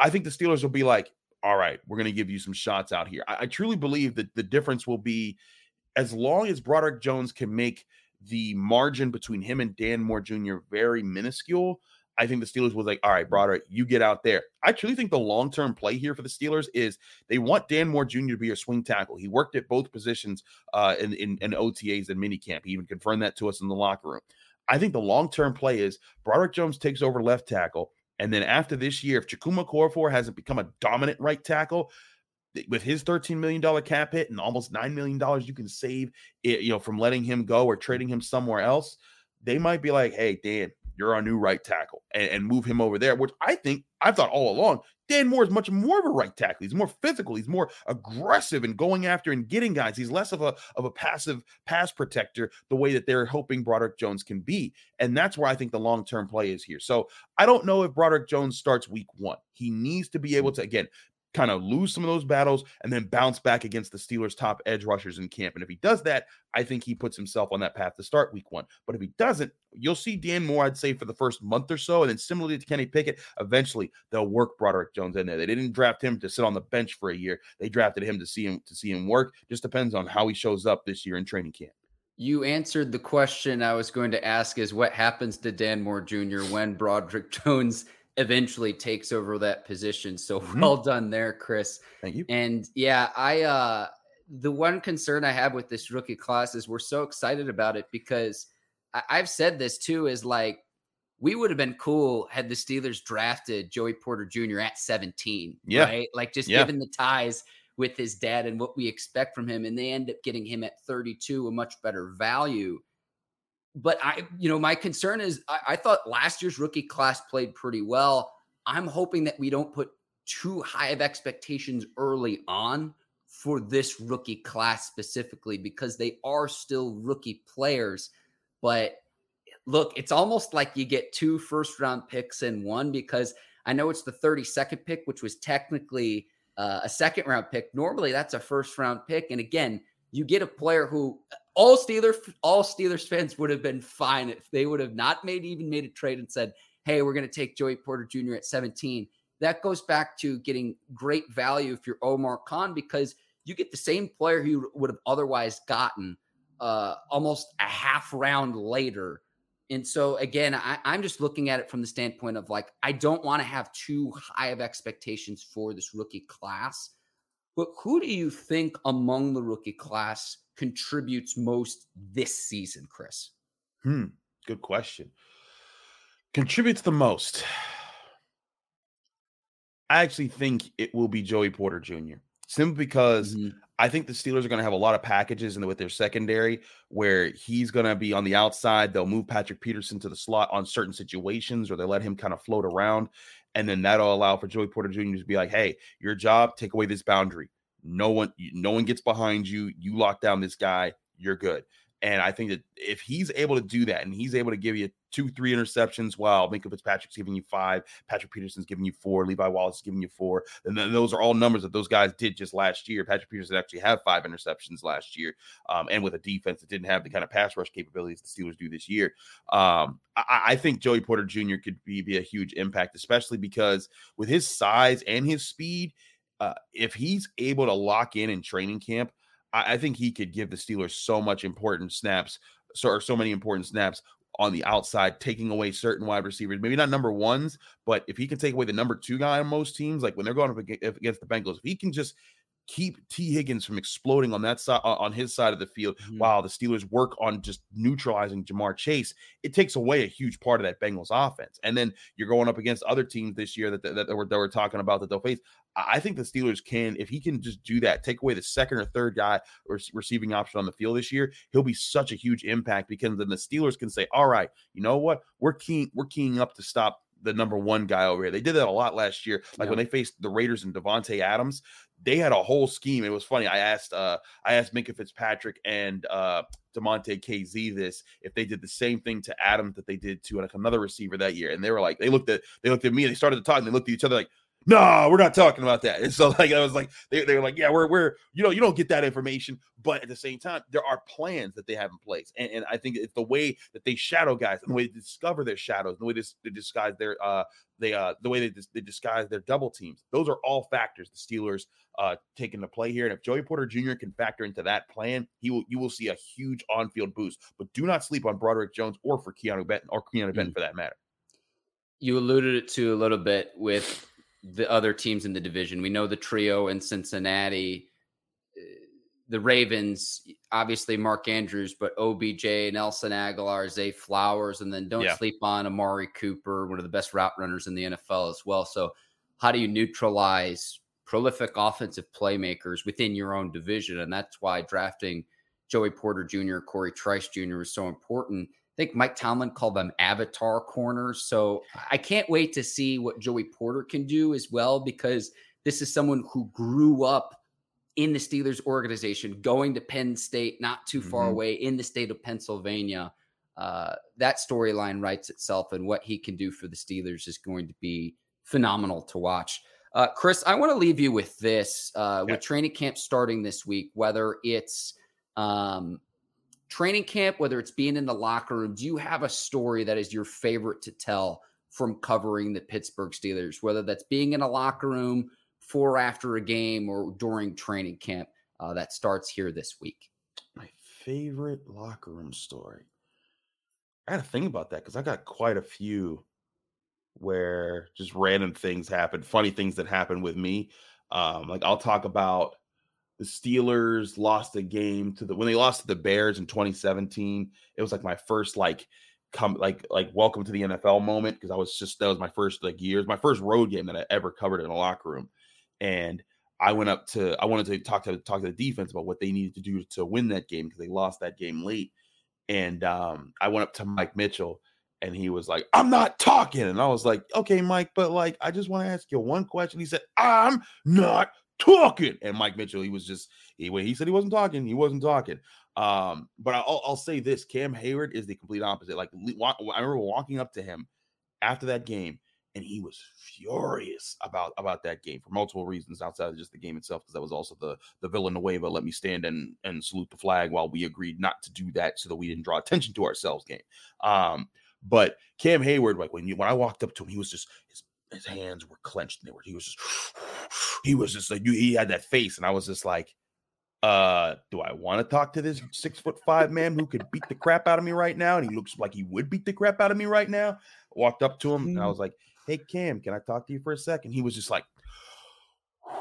i think the steelers will be like all right we're going to give you some shots out here I, I truly believe that the difference will be as long as broderick jones can make the margin between him and dan moore jr very minuscule I think the Steelers was like, all right, Broderick, you get out there. I truly think the long term play here for the Steelers is they want Dan Moore Jr. to be a swing tackle. He worked at both positions uh, in, in, in OTAs and minicamp. He even confirmed that to us in the locker room. I think the long term play is Broderick Jones takes over left tackle. And then after this year, if Chukwuma Okorafor hasn't become a dominant right tackle, with his $13 million cap hit and almost $9 million you can save it, you know, from letting him go or trading him somewhere else, they might be like, hey, Dan, you're our new right tackle, and, and move him over there, which I think I've thought all along Dan Moore is much more of a right tackle. He's more physical. He's more aggressive and going after and getting guys. He's less of a of a passive pass protector the way that they're hoping Broderick Jones can be. And that's where I think the long term play is here. So I don't know if Broderick Jones starts week one. He needs to be able to again kind of lose some of those battles and then bounce back against the Steelers' top edge rushers in camp. And if he does that, I think he puts himself on that path to start week one. But if he doesn't, you'll see Dan Moore, I'd say, for the first month or so. And then similarly to Kenny Pickett, eventually they'll work Broderick Jones in there. They didn't draft him to sit on the bench for a year. They drafted him to see him to see him work. Just depends on how he shows up this year in training camp. You answered the question I was going to ask is what happens to Dan Moore Jr. when Broderick Jones eventually takes over that position. So mm-hmm. well done there, Chris. Thank you. And yeah, I uh the one concern I have with this rookie class is we're so excited about it because I, I've said this too is like we would have been cool had the Steelers drafted Joey Porter Jr. at 17. Yeah. Right. Like just yeah. given the ties with his dad and what we expect from him. And they end up getting him at 32, a much better value but I, you know, my concern is I, I, thought last year's rookie class played pretty well. I'm hoping that we don't put too high of expectations early on for this rookie class specifically because they are still rookie players. But look, it's almost like you get two first round picks in one because I know it's the 32nd pick, which was technically uh, a second round pick. Normally, that's a first round pick. And again, you get a player who all Steelers all Steelers fans would have been fine if they would have not made even made a trade and said, "Hey, we're going to take Joey Porter Jr. at 17." That goes back to getting great value if you're Omar Khan because you get the same player you would have otherwise gotten uh, almost a half round later. And so again, I, I'm just looking at it from the standpoint of like I don't want to have too high of expectations for this rookie class. But who do you think among the rookie class contributes most this season, Chris? Hmm. Good question. Contributes the most. I actually think it will be Joey Porter Jr. Simply because mm-hmm. I think the Steelers are going to have a lot of packages in with their secondary where he's going to be on the outside. They'll move Patrick Peterson to the slot on certain situations, or they let him kind of float around, and then that'll allow for Joey Porter Jr. to be like, "Hey, your job, take away this boundary. No one, no one gets behind you. You lock down this guy, you're good. And I think that if he's able to do that and he's able to give you two, three interceptions while Minkah Fitzpatrick's giving you five, Patrick Peterson's giving you four, Levi Wallace is giving you four, and then those are all numbers that those guys did just last year. Patrick Peterson actually had five interceptions last year, um, and with a defense that didn't have the kind of pass rush capabilities the Steelers do this year. Um, I, I, think Joey Porter Jr. could be, be a huge impact, especially because with his size and his speed – uh, if he's able to lock in in training camp, I, I, think he could give the Steelers so much important snaps, so or so many important snaps on the outside, taking away certain wide receivers, maybe not number ones, but if he can take away the number two guy on most teams, like when they're going up against the Bengals, if he can just keep Tee Higgins from exploding on that side on his side of the field mm-hmm. while the Steelers work on just neutralizing Ja'Marr Chase, it takes away a huge part of that Bengals offense. And then you're going up against other teams this year that that, that, we're, that we're talking about that they'll face. I think the Steelers can, if he can just do that, take away the second or third guy or receiving option on the field this year, he'll be such a huge impact because then the Steelers can say, "All right, you know what? We're keying, we're keying up to stop the number one guy over here. They did that a lot last year. Like yeah. when they faced the Raiders and Davante Adams, they had a whole scheme. It was funny. I asked uh I asked Minkah Fitzpatrick and uh Damontae Kazee this if they did the same thing to Adams that they did to like another receiver that year. And they were like, they looked at they looked at me and they started to talk and they looked at each other like, no, we're not talking about that. And so like I was like, they, they were like, yeah, we're we're you know, you don't get that information, but at the same time, there are plans that they have in place. And, and I think it's the way that they shadow guys and the way they discover their shadows, the way they, they disguise their uh they uh the way they, they disguise their double teams. Those are all factors the Steelers uh take into play here. And if Joey Porter Jr. can factor into that plan, he will you will see a huge on-field boost. But do not sleep on Broderick Jones or for Keanu Benton or Keanu Benton mm-hmm. for that matter. You alluded it to a little bit with the other teams in the division. We know the trio in Cincinnati, uh, the Ravens, obviously Mark Andrews, but OBJ, Nelson Agholor, Zay Flowers, and then don't yeah. sleep on Amari Cooper, one of the best route runners in the NFL as well. So, how do you neutralize prolific offensive playmakers within your own division? And that's why drafting Joey Porter Jr., Corey Trice Jr. is so important. Think Mike Tomlin called them avatar corners. So I can't wait to see what Joey Porter can do as well, because this is someone who grew up in the Steelers organization, going to Penn State, not too far Mhm. away in the state of Pennsylvania. Uh, that storyline writes itself, and what he can do for the Steelers is going to be phenomenal to watch. Uh, Chris, I want to leave you with this uh, Yeah. with training camp starting this week, whether it's um, training camp, whether it's being in the locker room, do you have a story that is your favorite to tell from covering the Pittsburgh Steelers, whether that's being in a locker room, for after a game, or during training camp uh, that starts here this week? My favorite locker room story. I had to think about that because I got quite a few where just random things happen, funny things that happen with me. Um, like I'll talk about the Steelers lost a game to the when they lost to the Bears in 2017. It was like my first like come like like welcome to the NFL moment because I was just that was my first like years, my first road game that I ever covered in a locker room. And I went up to I wanted to talk to talk to the defense about what they needed to do to win that game because they lost that game late. And um, I went up to Mike Mitchell and he was like, I'm not talking. And I was like, okay, Mike, but like, I just want to ask you one question. He said, I'm not talking. And Mike Mitchell, he was just, he, when he said he wasn't talking, he wasn't talking. Um, but I'll, I'll say this Cam Heyward is the complete opposite. Like, I remember walking up to him after that game and he was furious about about that game for multiple reasons outside of just the game itself because that was also the the Villanueva let me stand and and salute the flag while we agreed not to do that so that we didn't draw attention to ourselves game um but Cam Heyward like when you when I walked up to him he was just his his hands were clenched and they were he was just he was just like you he had that face and I was just like uh do I want to talk to this six foot five man who could beat the crap out of me right now and he looks like he would beat the crap out of me right now walked up to him and I was like hey Cam, can I talk to you for a second? He was just like,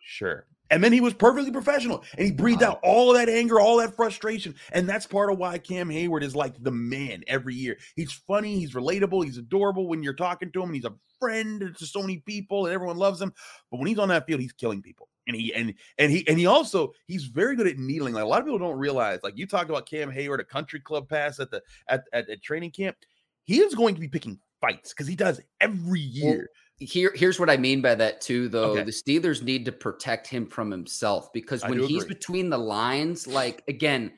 sure. And then he was perfectly professional and he breathed Wow. out all of that anger, all that frustration. And that's part of why Cam Heyward is like the man every year. He's funny, he's relatable, he's adorable when you're talking to him, and he's a friend to so many people, and everyone loves him. But when he's on that field, he's killing people. And he and and he and he also he's very good at needling. Like a lot of people don't realize. Like you talked about Cam Heyward, a country club pass at the at at, at training camp. He is going to be picking fights because he does every year. Here, here's what I mean by that too, though. Okay. The Steelers need to protect him from himself because when he's agree. between the lines, like again,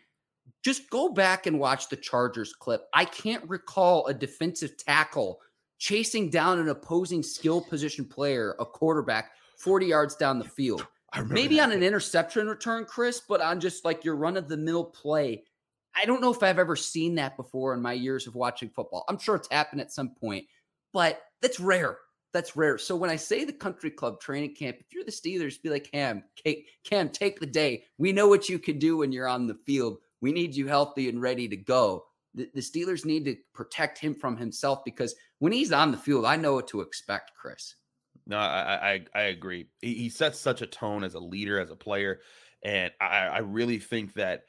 just go back and watch the Chargers clip. I can't recall a defensive tackle chasing down an opposing skill position player, a quarterback, 40 yards down the field. Maybe that. on an interception return, Chris, but on just like your run of the mill play. I don't know if I've ever seen that before in my years of watching football. I'm sure it's happened at some point, but that's rare. That's rare. So when I say the country club training camp, if you're the Steelers, be like, Cam, Cam, take the day. We know what you can do when you're on the field. We need you healthy and ready to go. The, the Steelers need to protect him from himself because when he's on the field, I know what to expect, Chris. No, I I, I agree. He, he sets such a tone as a leader, as a player, and I, I really think that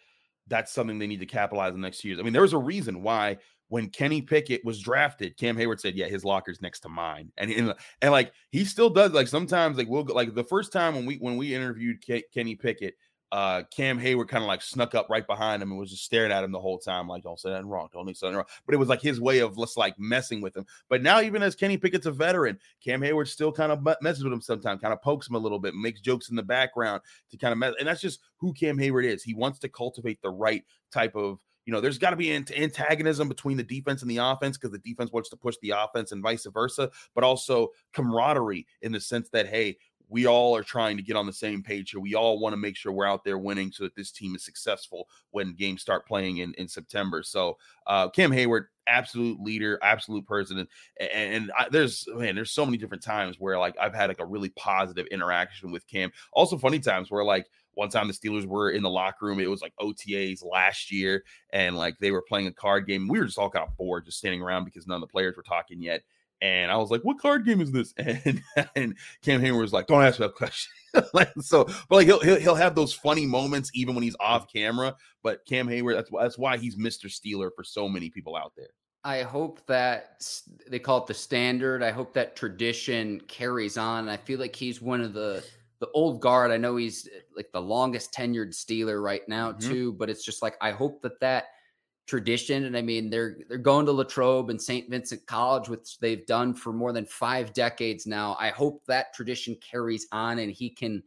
that's something they need to capitalize on next year. I mean, there was a reason why when Kenny Pickett was drafted, Cam Heyward said, "Yeah, his locker's next to mine," and and, and like he still does. Like sometimes, like we'll go, like the first time when we when we interviewed Ke- Kenny Pickett, uh, Cam Heyward kind of like snuck up right behind him and was just staring at him the whole time, like, "Don't say that wrong, don't say that wrong." But it was like his way of just like messing with him. But now, even as Kenny Pickett's a veteran, Cam Heyward still kind of messes with him sometimes, kind of pokes him a little bit, makes jokes in the background to kind of mess. And that's just who Cam Heyward is. He wants to cultivate the right type of, you know, there's got to be an antagonism between the defense and the offense because the defense wants to push the offense and vice versa, but also camaraderie in the sense that, hey, we all are trying to get on the same page here. We all want to make sure we're out there winning so that this team is successful when games start playing in, in September. So, uh, Cam Heyward, absolute leader, absolute person. And, and I, there's, man, there's so many different times where like I've had like a really positive interaction with Cam. Also, funny times where like, one time the Steelers were in the locker room. It was like OTAs last year, and like they were playing a card game. We were just all kind of bored, just standing around because none of the players were talking yet. And I was like, "What card game is this?" And and Cam Heyward was like, "Don't ask that question." like, so, but like he'll, he'll he'll have those funny moments even when he's off camera. But Cam Heyward, that's why that's why he's Mister Steeler for so many people out there. I hope that they call it the standard. I hope that tradition carries on. I feel like he's one of the the old guard. I know he's uh, like the longest tenured Steeler right now Mhm. too, but it's just like I hope that that tradition. And I mean, they're they're going to Latrobe and St. Vincent College, which they've done for more than five decades now. I hope that tradition carries on and he can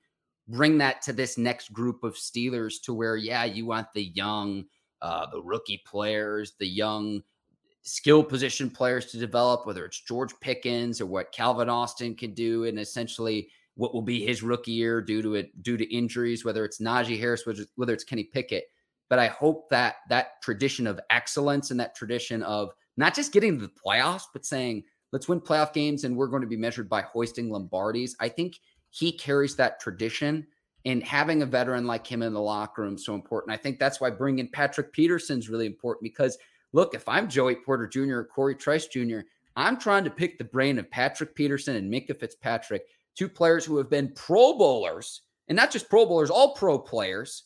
bring that to this next group of Steelers to where, yeah, you want the young, uh, the rookie players, the young skill position players to develop, whether it's George Pickens or what Calvin Austin can do, and essentially what will be his rookie year due to it due to injuries, whether it's Najee Harris, whether it's Kenny Pickett. But I hope that that tradition of excellence and that tradition of not just getting to the playoffs, but saying, let's win playoff games and we're going to be measured by hoisting Lombardis. I think he carries that tradition and having a veteran like him in the locker room is so important. I think that's why bringing Patrick Peterson is really important because look, if I'm Joey Porter Jr. or Corey Trice Jr., I'm trying to pick the brain of Patrick Peterson and Minkah Fitzpatrick, two players who have been Pro Bowlers and not just Pro Bowlers, all pro players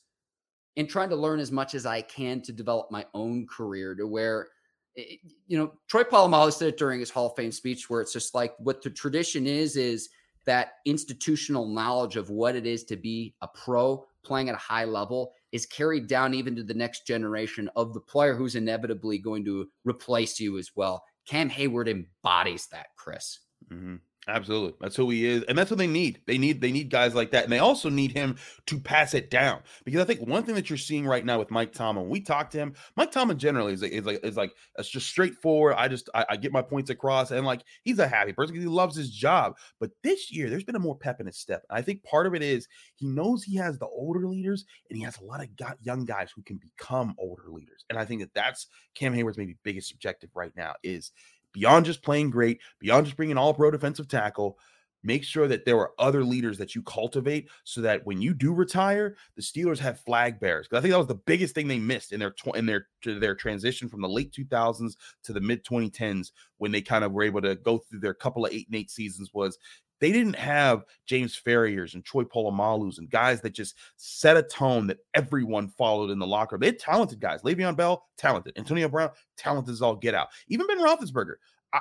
and trying to learn as much as I can to develop my own career to where, you know, Troy Polamalu said it during his Hall of Fame speech, where it's just like what the tradition is, is that institutional knowledge of what it is to be a pro playing at a high level is carried down even to the next generation of the player who's inevitably going to replace you as well. Cam Heyward embodies that, Chris. Mm-hmm. Absolutely. That's who he is. And that's what they need. They need they need guys like that. And they also need him to pass it down. Because I think one thing that you're seeing right now with Mike Tomlin, we talked to him, Mike Tomlin generally is like is like is like it's just straightforward. I just I, I, get my points across and like he's a happy person because he loves his job. But this year there's been a more pep in his step. I think part of it is he knows he has the older leaders and he has a lot of young guys who can become older leaders. And I think that that's Cam Heyward's maybe biggest objective right now is beyond just playing great, beyond just bringing all pro defensive tackle, make sure that there are other leaders that you cultivate so that when you do retire, the Steelers have flag bearers. Because I think that was the biggest thing they missed in their tw- in their their transition from the late 2000s to the mid 2010s when they kind of were able to go through their couple of eight and eight seasons was they didn't have James Farriors and Troy Polamalu's and guys that just set a tone that everyone followed in the locker. They had talented guys. Le'Veon Bell, talented. Antonio Brown, talented as all get out. Even Ben Roethlisberger.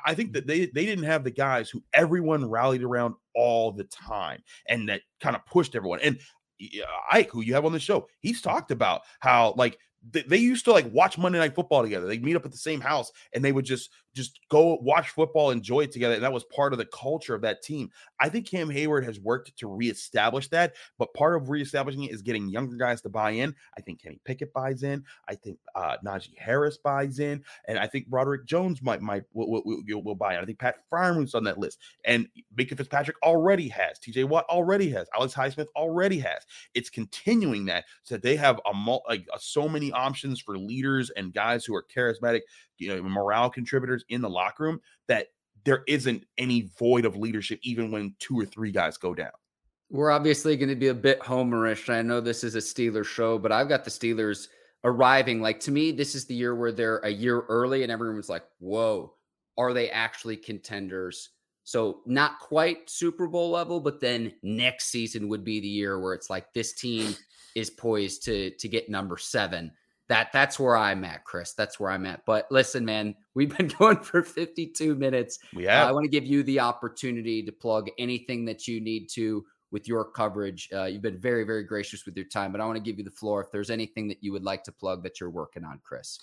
I think that they they didn't have the guys who everyone rallied around all the time and that kind of pushed everyone. And uh, Ike, who you have on the show, he's talked about how like they, used to like watch Monday Night Football together. They'd meet up at the same house and they would just just go watch football, enjoy it together. And that was part of the culture of that team. I think Cam Heyward has worked to reestablish that, but part of reestablishing it is getting younger guys to buy in. I think Kenny Pickett buys in. I think uh, Najee Harris buys in, and I think Broderick Jones might might will, will, will buy in. I think Pat Freiermuth's on that list, and Minkah Fitzpatrick already has. T.J. Watt already has. Alex Highsmith already has. It's continuing that so that they have a like so many options for leaders and guys who are charismatic you know morale contributors in the locker room that there isn't any void of leadership even when two or three guys go down. We're obviously going to be a bit homerish. I know this is a Steelers show, but I've got the Steelers arriving. Like to me, this is the year where they're a year early, and everyone's like, "Whoa, are they actually contenders?" So not quite Super Bowl level, but then next season would be the year where it's like this team is poised to to get number seven that that's where I'm at, Chris. That's where I'm at. But listen, man, we've been going for 52 minutes. Have. Uh, I want to give you the opportunity to plug anything that you need to with your coverage. Uh, you've been very, very gracious with your time, but I want to give you the floor if there's anything that you would like to plug that you're working on, Chris.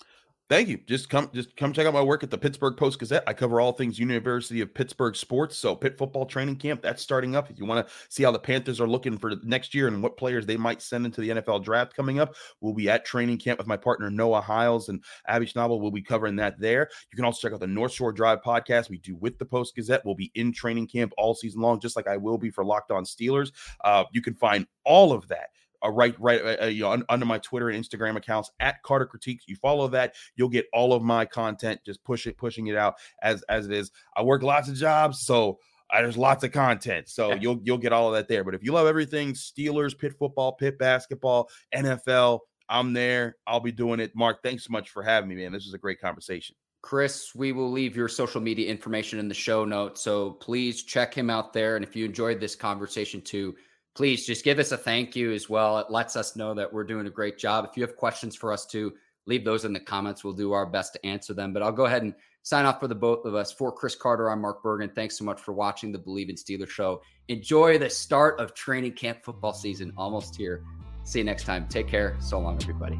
Thank you. Just come, just come check out my work at the Pittsburgh Post Gazette. I cover all things University of Pittsburgh sports. So Pitt football training camp that's starting up. If you want to see how the Panthers are looking for next year and what players they might send into the NFL draft coming up, we'll be at training camp with my partner Noah Hiles and Abby Schnabel. We'll be covering that there. You can also check out the North Shore Drive podcast we do with the Post Gazette. We'll be in training camp all season long, just like I will be for Locked On Steelers. Uh, you can find all of that uh, right right uh, uh, you know, un, under my Twitter and Instagram accounts at Carter Critiques. You follow that, you'll get all of my content. Just push it, pushing it out as as it is. I work lots of jobs, so uh, there's lots of content, so you'll you'll get all of that there. But if you love everything Steelers, Pitt football, Pitt basketball, NFL, I'm there. I'll be doing it. Mark, thanks so much for having me, man. This was a great conversation. Chris, we will leave your social media information in the show notes. So please check him out there. And if you enjoyed this conversation too, please just give us a thank you as well. It lets us know that we're doing a great job. If you have questions for us to leave those in the comments. We'll do our best to answer them. But I'll go ahead and sign off for the both of us. For Chris Carter, I'm Mark Bergin. Thanks so much for watching the Bleav in Steelers show. Enjoy the start of training camp football season, almost here. See you next time. Take care. So long, everybody.